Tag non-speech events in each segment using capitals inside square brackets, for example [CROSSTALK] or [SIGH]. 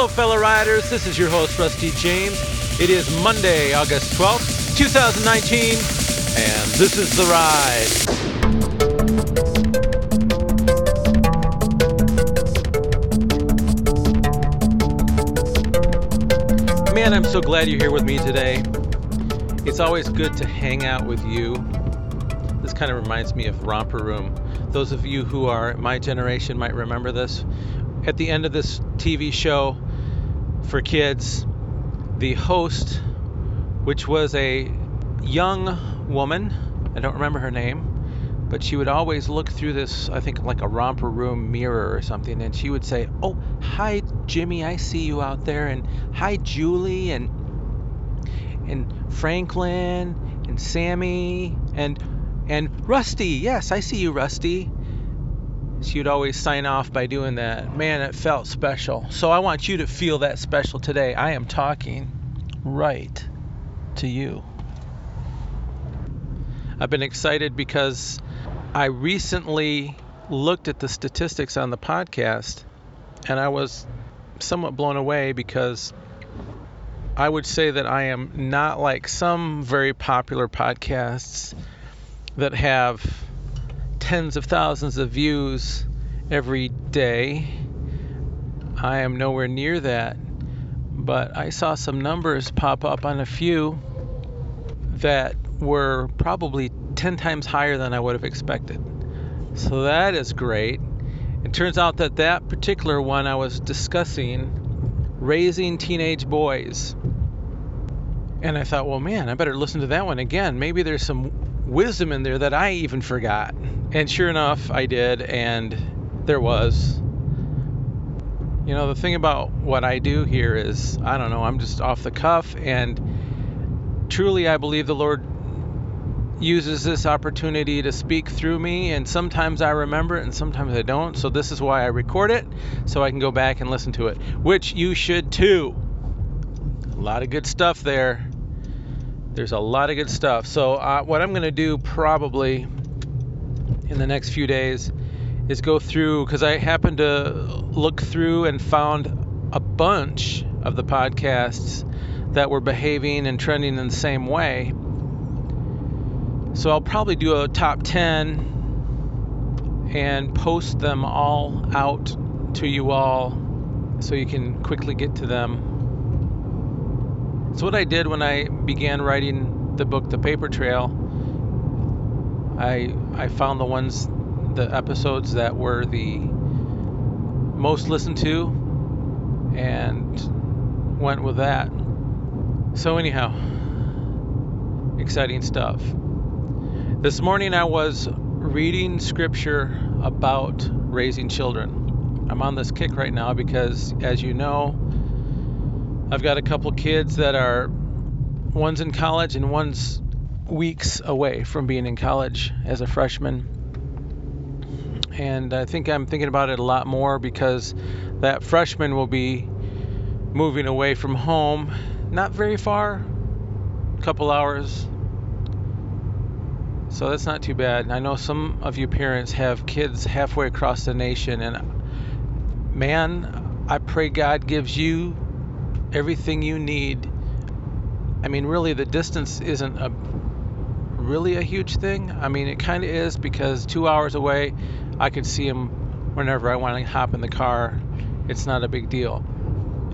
Hello, fellow riders. This is your host, Rusty James. It is Monday, August 12th, 2019, and this is The Ride. Man, I'm so glad you're here with me today. It's always good to hang out with you. This kind of reminds me of Romper Room. Those of you who are my generation might remember this. At the end of this TV show for kids, the host, which was a young woman, I don't remember her name, but she would always look through this, I think, like a romper room mirror or something, and she would say, Oh, hi, Jimmy, I see you out there, and hi, Julie, and and Franklin, and Sammy, and and Rusty. Yes, I see you, Rusty. Would always sign off by doing that. Man, it felt special. So I want you to feel that special today. I am talking right to you. I've been excited because I recently looked at the statistics on the podcast and I was somewhat blown away because I would say that I am not like some very popular podcasts that have tens of thousands of views every day. I am nowhere near that. But I saw some numbers pop up on a few that were probably 10 times higher than I would have expected. So that is great. It turns out that that particular one I was discussing raising teenage boys. And I thought, well, man, I better listen to that one again. Maybe there's some wisdom in there that I even forgot. And sure enough, I did, and there was. You know, the thing about what I do here is, I don't know, I'm just off the cuff, and truly I believe the Lord uses this opportunity to speak through me, and sometimes I remember it and sometimes I don't. So, this is why I record it, so I can go back and listen to it, which you should too. A lot of good stuff there. There's a lot of good stuff. So, uh, what I'm going to do probably in the next few days is go through because I happened to look through and found a bunch of the podcasts that were behaving and trending in the same way. So I'll probably do a top 10 and post them all out to you all so you can quickly get to them. So what I did when I began writing the book The Paper Trail, I I found the ones the episodes that were the most listened to and went with that. So anyhow, exciting stuff. This morning I was reading scripture about raising children. I'm on this kick right now because, as you know, I've got a couple kids that are one's in college and one's weeks away from being in college as a freshman. And I think I'm thinking about it a lot more because that freshman will be moving away from home, not very far, a couple hours, so that's not too bad. And I know some of you parents have kids halfway across the nation, and man, I pray God gives you everything you need. I mean, really, the distance isn't a really a huge thing. I mean, it kind of is because two hours away, I could see them whenever I want to hop in the car. It's not a big deal.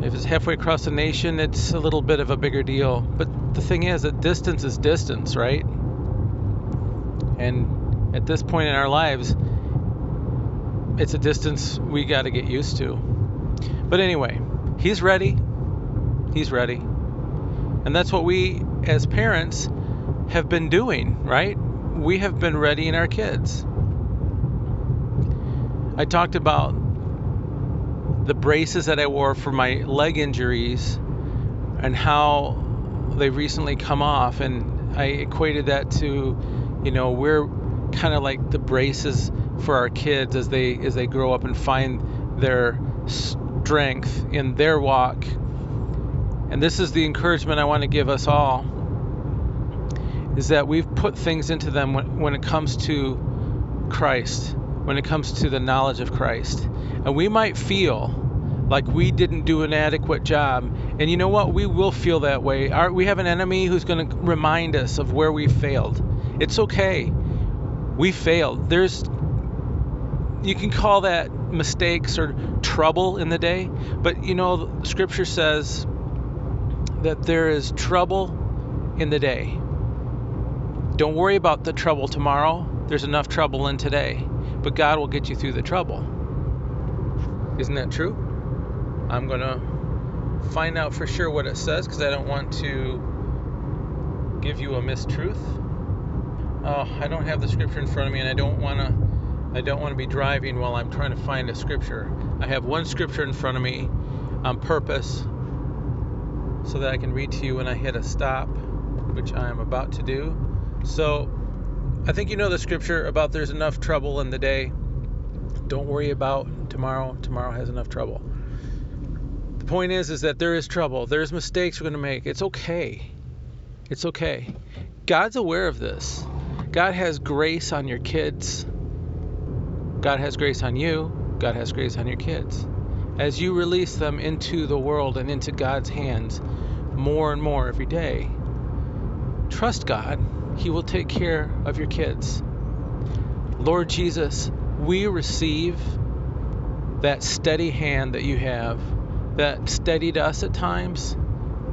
If it's halfway across the nation, it's a little bit of a bigger deal. But the thing is that distance is distance, right? And at this point in our lives, it's a distance we got to get used to. But anyway, he's ready. He's ready. And that's what we as parents have been doing, right? We have been readying our kids. I talked about the braces that I wore for my leg injuries and how they recently come off and I equated that to you know we're kind of like the braces for our kids as they as they grow up and find their strength in their walk and this is the encouragement I want to give us all is that we've put things into them when, when it comes to Christ when it comes to the knowledge of Christ and we might feel like we didn't do an adequate job. And you know what? We will feel that way. Our, we have an enemy who's going to remind us of where we failed. It's okay. We failed. There's you can call that mistakes or trouble in the day, but you know scripture says that there is trouble in the day. Don't worry about the trouble tomorrow. There's enough trouble in today, but God will get you through the trouble. Isn't that true? I'm going to find out for sure what it says because I don't want to give you a mistruth. Oh, I don't have the scripture in front of me and I don't want to I don't want to be driving while I'm trying to find a scripture. I have one scripture in front of me on purpose so that I can read to you when I hit a stop, which I am about to do. So, I think you know the scripture about there's enough trouble in the day. Don't worry about tomorrow. Tomorrow has enough trouble. The point is is that there is trouble. There's mistakes we're going to make. It's okay. It's okay. God's aware of this. God has grace on your kids. God has grace on you. God has grace on your kids. As you release them into the world and into God's hands more and more every day, trust God. He will take care of your kids. Lord Jesus, we receive that steady hand that you have, that steadied us at times.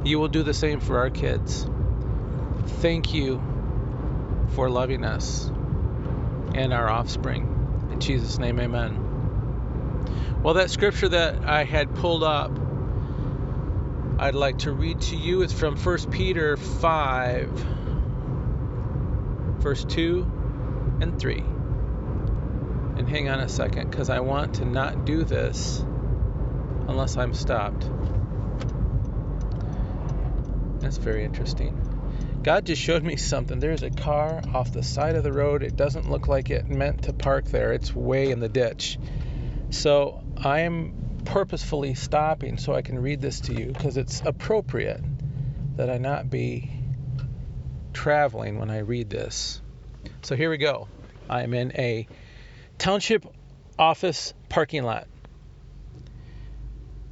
You will do the same for our kids. Thank you for loving us and our offspring. In Jesus' name, amen. Well, that scripture that I had pulled up, I'd like to read to you. It's from 1 Peter 5, verse 2 and 3. And hang on a second, because I want to not do this unless I'm stopped. That's very interesting. God just showed me something. There's a car off the side of the road. It doesn't look like it meant to park there. It's way in the ditch. So I'm purposefully stopping so I can read this to you because it's appropriate that I not be traveling when I read this. So here we go. I'm in a township office parking lot.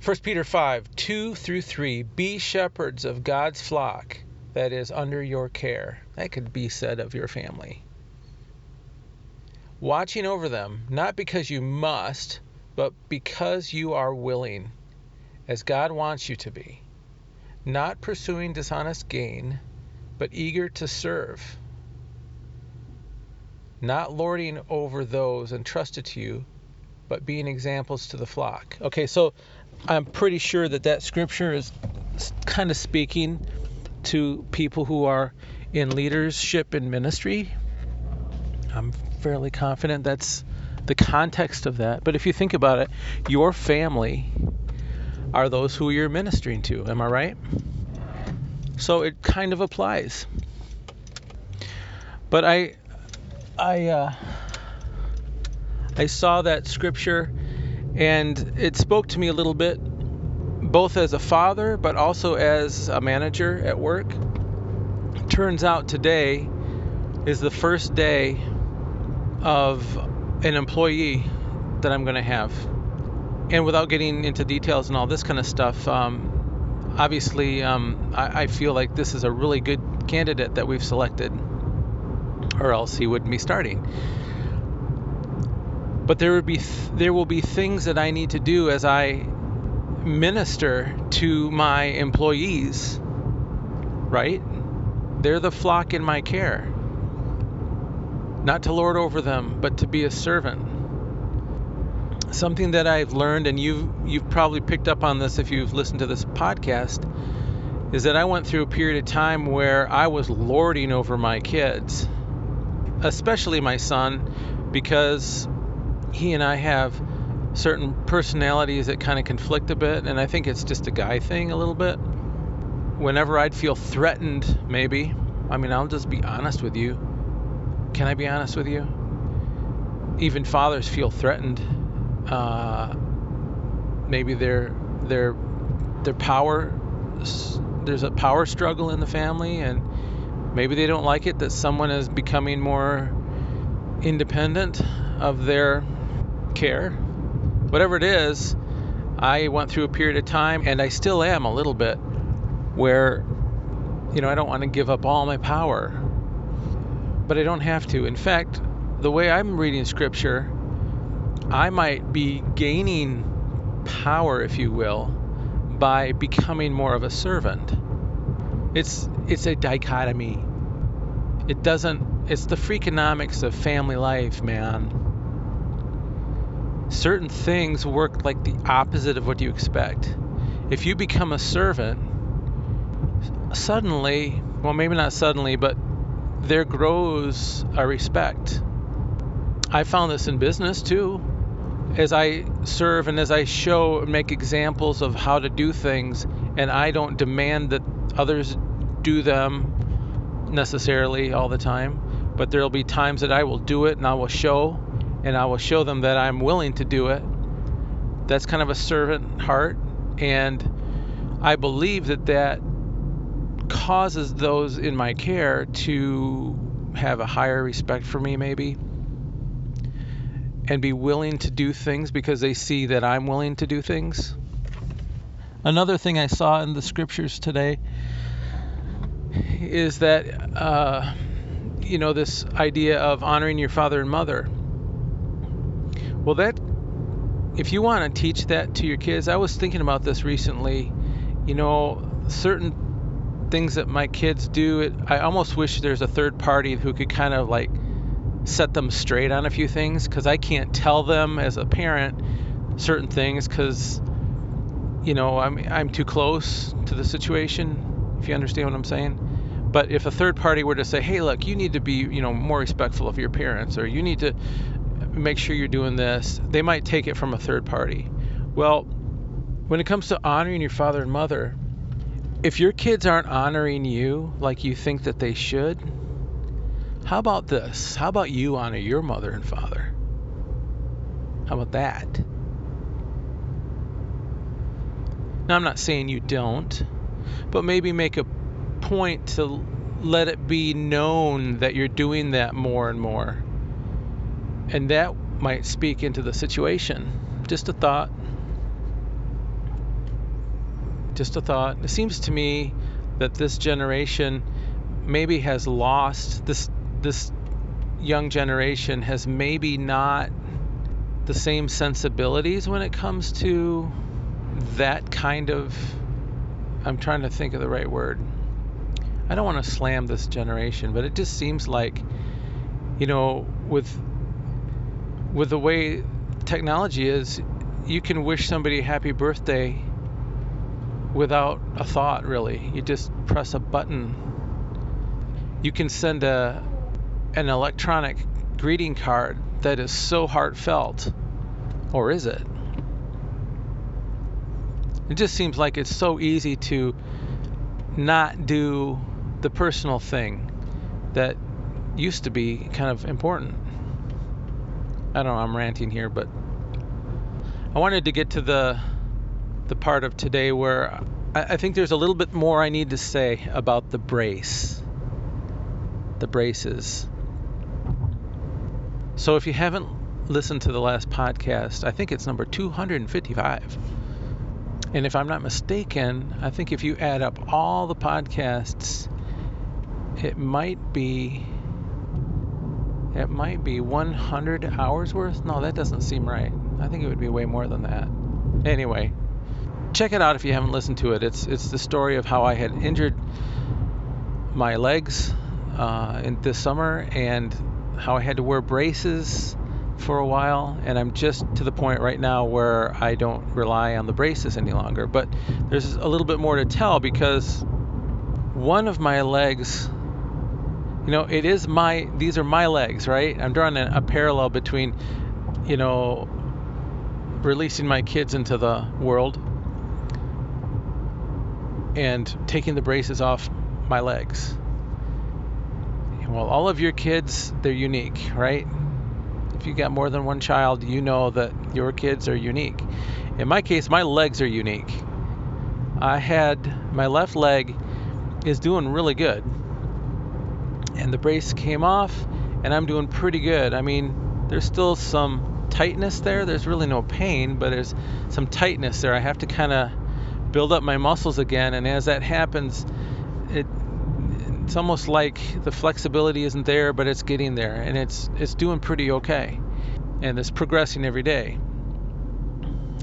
1 Peter 5 2 through 3 Be shepherds of God's flock that is under your care. That could be said of your family. Watching over them, not because you must, but because you are willing, as God wants you to be. Not pursuing dishonest gain, but eager to serve. Not lording over those entrusted to you, but being examples to the flock. Okay, so I'm pretty sure that that scripture is kind of speaking to people who are in leadership and ministry. I'm fairly confident that's the context of that. But if you think about it, your family are those who you're ministering to. Am I right? So it kind of applies. But I, I, uh, I saw that scripture, and it spoke to me a little bit both as a father but also as a manager at work. Turns out today is the first day of an employee that I'm going to have. And without getting into details and all this kind of stuff, um, obviously, um, I, I feel like this is a really good candidate that we've selected, or else he wouldn't be starting but there would be th- there will be things that I need to do as I minister to my employees, right? They're the flock in my care. Not to lord over them, but to be a servant. Something that I've learned, and you you've probably picked up on this if you've listened to this podcast, is that I went through a period of time where I was lording over my kids, especially my son, because he and I have certain personalities that kind of conflict a bit, and I think it's just a guy thing a little bit. Whenever I'd feel threatened, maybe, I mean, I'll just be honest with you. Can I be honest with you? Even fathers feel threatened. Uh, maybe their their their power there's a power struggle in the family, and maybe they don't like it that someone is becoming more independent of their care whatever it is, I went through a period of time, and I still am a little bit, where, you know, I don't want to give up all my power. But I don't have to. In fact, the way I'm reading scripture, I might be gaining power, if you will, by becoming more of a servant. It's it's a dichotomy. It doesn't it's the freakonomics of family life, man certain things work like the opposite of what you expect. If you become a servant, suddenly, well, maybe not suddenly, but there grows a respect. I found this in business too. As I serve and as I show, and make examples of how to do things, and I don't demand that others do them necessarily all the time, but there'll be times that I will do it and I will show and I will show them that I'm willing to do it. That's kind of a servant heart, and I believe that that causes those in my care to have a higher respect for me, maybe, and be willing to do things because they see that I'm willing to do things. Another thing I saw in the scriptures today is that, uh, you know, this idea of honoring your father and mother well, that if you want to teach that to your kids, I was thinking about this recently. You know, certain things that my kids do, it, I almost wish there's a third party who could kind of like set them straight on a few things because I can't tell them as a parent certain things because you know I'm I'm too close to the situation. If you understand what I'm saying. But if a third party were to say, "Hey, look, you need to be, you know, more respectful of your parents, or you need to make sure you're doing this. They might take it from a third party. Well, when it comes to honoring your father and mother, if your kids aren't honoring you like you think that they should, how about this? How about you honor your mother and father? How about that? Now, I'm not saying you don't, but maybe make a point to let it be known that you're doing that more and more and that might speak into the situation. Just a thought. Just a thought. It seems to me that this generation maybe has lost this this young generation has maybe not the same sensibilities when it comes to that kind of I'm trying to think of the right word. I don't want to slam this generation, but it just seems like you know with with the way technology is, you can wish somebody happy birthday without a thought, really. You just press a button. You can send a an electronic greeting card that is so heartfelt, or is it? It just seems like it's so easy to not do the personal thing that used to be kind of important. I don't know, I'm ranting here, but I wanted to get to the the part of today where I, I think there's a little bit more I need to say about the brace. The braces. So if you haven't listened to the last podcast, I think it's number 255. And if I'm not mistaken, I think if you add up all the podcasts, it might be it might be 100 hours worth. No, that doesn't seem right. I think it would be way more than that. Anyway, check it out if you haven't listened to it. It's it's the story of how I had injured my legs uh, in this summer and how I had to wear braces for a while, and I'm just to the point right now where I don't rely on the braces any longer. But there's a little bit more to tell because one of my legs you know, it is my, these are my legs, right? I'm drawing a, a parallel between, you know, releasing my kids into the world and taking the braces off my legs. Well, all of your kids, they're unique, right? If you got more than one child, you know that your kids are unique. In my case, my legs are unique. I had my left leg is doing really good and the brace came off and I'm doing pretty good. I mean, there's still some tightness there. There's really no pain, but there's some tightness there. I have to kind of build up my muscles again, and as that happens, it's almost like the flexibility isn't there, but it's getting there, and it's it's doing pretty okay, and it's progressing every day.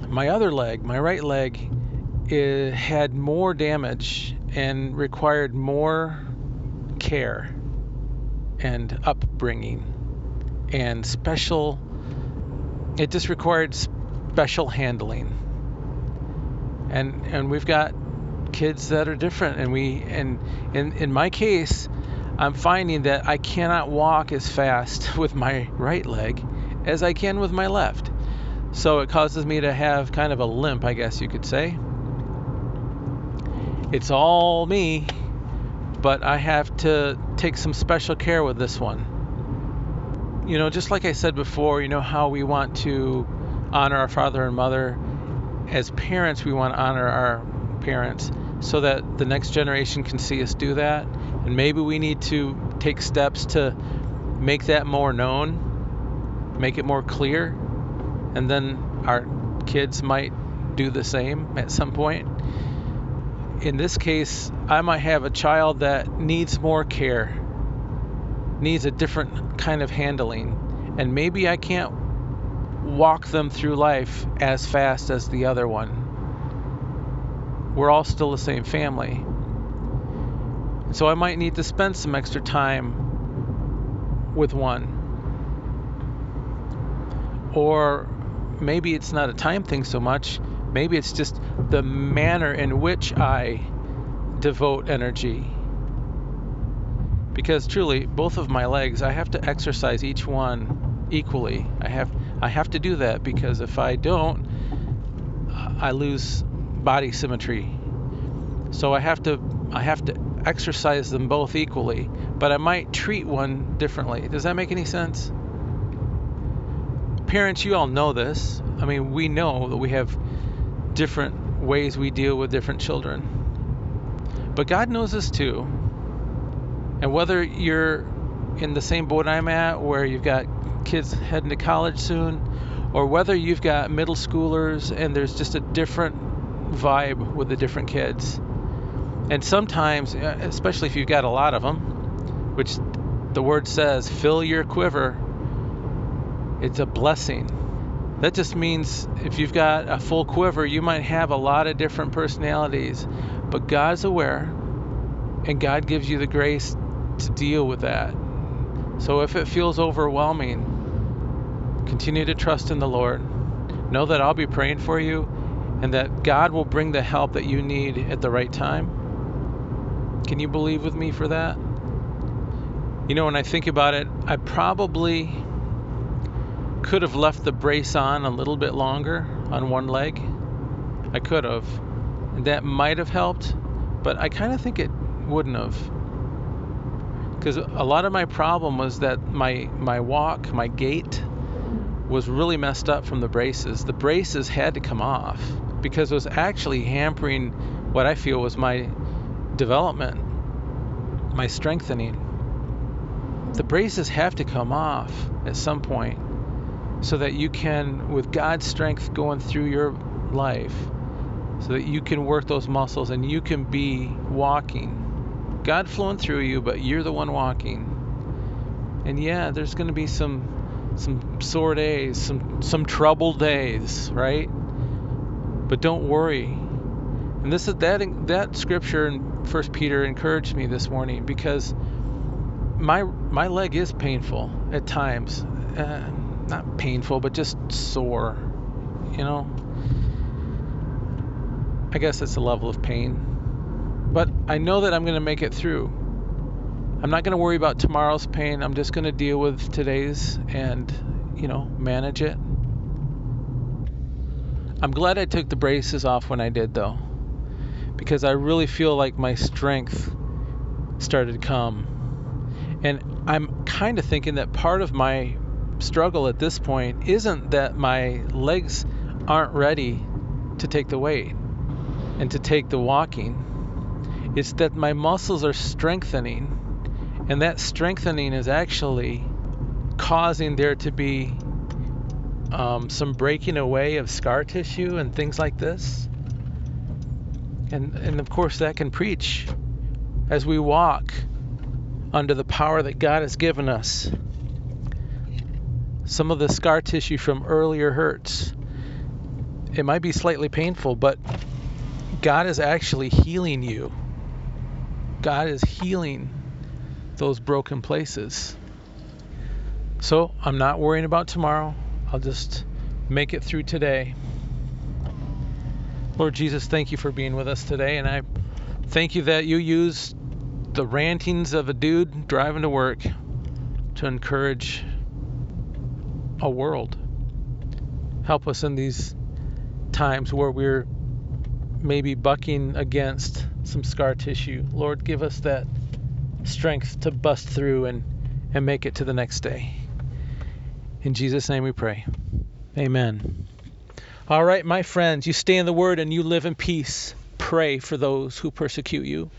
My other leg, my right leg, it had more damage and required more care and upbringing and special it just required special handling and and we've got kids that are different and we and in in my case I'm finding that I cannot walk as fast [LAUGHS] with my right leg as I can with my left so it causes me to have kind of a limp I guess you could say it's all me but I have to take some special care with this one. You know, just like I said before, you know how we want to honor our father and mother. As parents, we want to honor our parents so that the next generation can see us do that. And maybe we need to take steps to make that more known, make it more clear, and then our kids might do the same at some point in this case, I might have a child that needs more care, needs a different kind of handling, and maybe I can't walk them through life as fast as the other one. We're all still the same family. So I might need to spend some extra time with one. Or maybe it's not a time thing so much Maybe it's just the manner in which I devote energy. Because truly, both of my legs, I have to exercise each one equally. I have I have to do that because if I don't, I lose body symmetry. So I have to I have to exercise them both equally, but I might treat one differently. Does that make any sense? Parents, you all know this. I mean, we know that we have different ways we deal with different children. But God knows us too. And whether you're in the same boat I'm at, where you've got kids heading to college soon, or whether you've got middle schoolers and there's just a different vibe with the different kids. And sometimes, uh, especially if you've got a lot of them, which the word says, fill your quiver, it's a blessing that just means if you've got a full quiver, you might have a lot of different personalities, but God's aware and God gives you the grace to deal with that. So if it feels overwhelming, continue to trust in the Lord. Know that I'll be praying for you and that God will bring the help that you need at the right time. Can you believe with me for that? You know, when I think about it, I probably could have left the brace on a little bit longer on one leg. I could have. And that might have helped, but I kind of think it wouldn't have. Because a lot of my problem was that my my walk, my gait was really messed up from the braces. The braces had to come off because it was actually hampering what I feel was my development, my strengthening. The braces have to come off at some point so that you can, with God's strength going through your life, so that you can work those muscles and you can be walking. God flowing through you, but you're the one walking. And yeah, there's going to be some some sore days, some some troubled days, right? But don't worry. And this is that that scripture in First Peter encouraged me this morning because my my leg is painful at times. Uh, not painful, but just sore. You know? I guess it's a level of pain. But I know that I'm going to make it through. I'm not going to worry about tomorrow's pain. I'm just going to deal with today's and, you know, manage it. I'm glad I took the braces off when I did, though, because I really feel like my strength started to come. And I'm kind of thinking that part of my struggle at this point isn't that my legs aren't ready to take the weight and to take the walking. It's that my muscles are strengthening, and that strengthening is actually causing there to be um, some breaking away of scar tissue and things like this. And, and of course, that can preach as we walk under the power that God has given us. Some of the scar tissue from earlier hurts. It might be slightly painful, but God is actually healing you. God is healing those broken places. So I'm not worrying about tomorrow. I'll just make it through today. Lord Jesus, thank you for being with us today. And I thank you that you use the rantings of a dude driving to work to encourage a world. Help us in these times where we're maybe bucking against some scar tissue. Lord, give us that strength to bust through and, and make it to the next day. In Jesus' name we pray. Amen. All right, my friends, you stay in the Word and you live in peace. Pray for those who persecute you.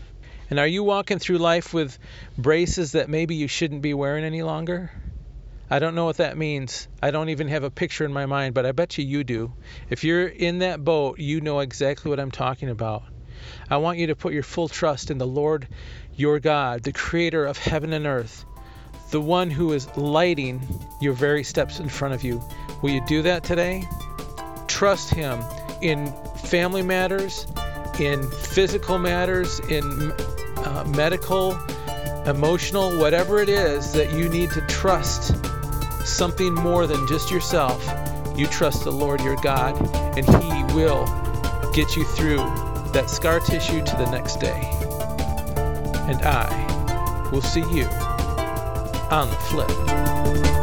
And are you walking through life with braces that maybe you shouldn't be wearing any longer? I don't know what that means. I don't even have a picture in my mind, but I bet you you do. If you're in that boat, you know exactly what I'm talking about. I want you to put your full trust in the Lord your God, the creator of heaven and earth, the one who is lighting your very steps in front of you. Will you do that today? Trust him in family matters, in physical matters, in uh, medical, emotional, whatever it is that you need to trust something more than just yourself. You trust the Lord your God, and He will get you through that scar tissue to the next day. And I will see you the flip.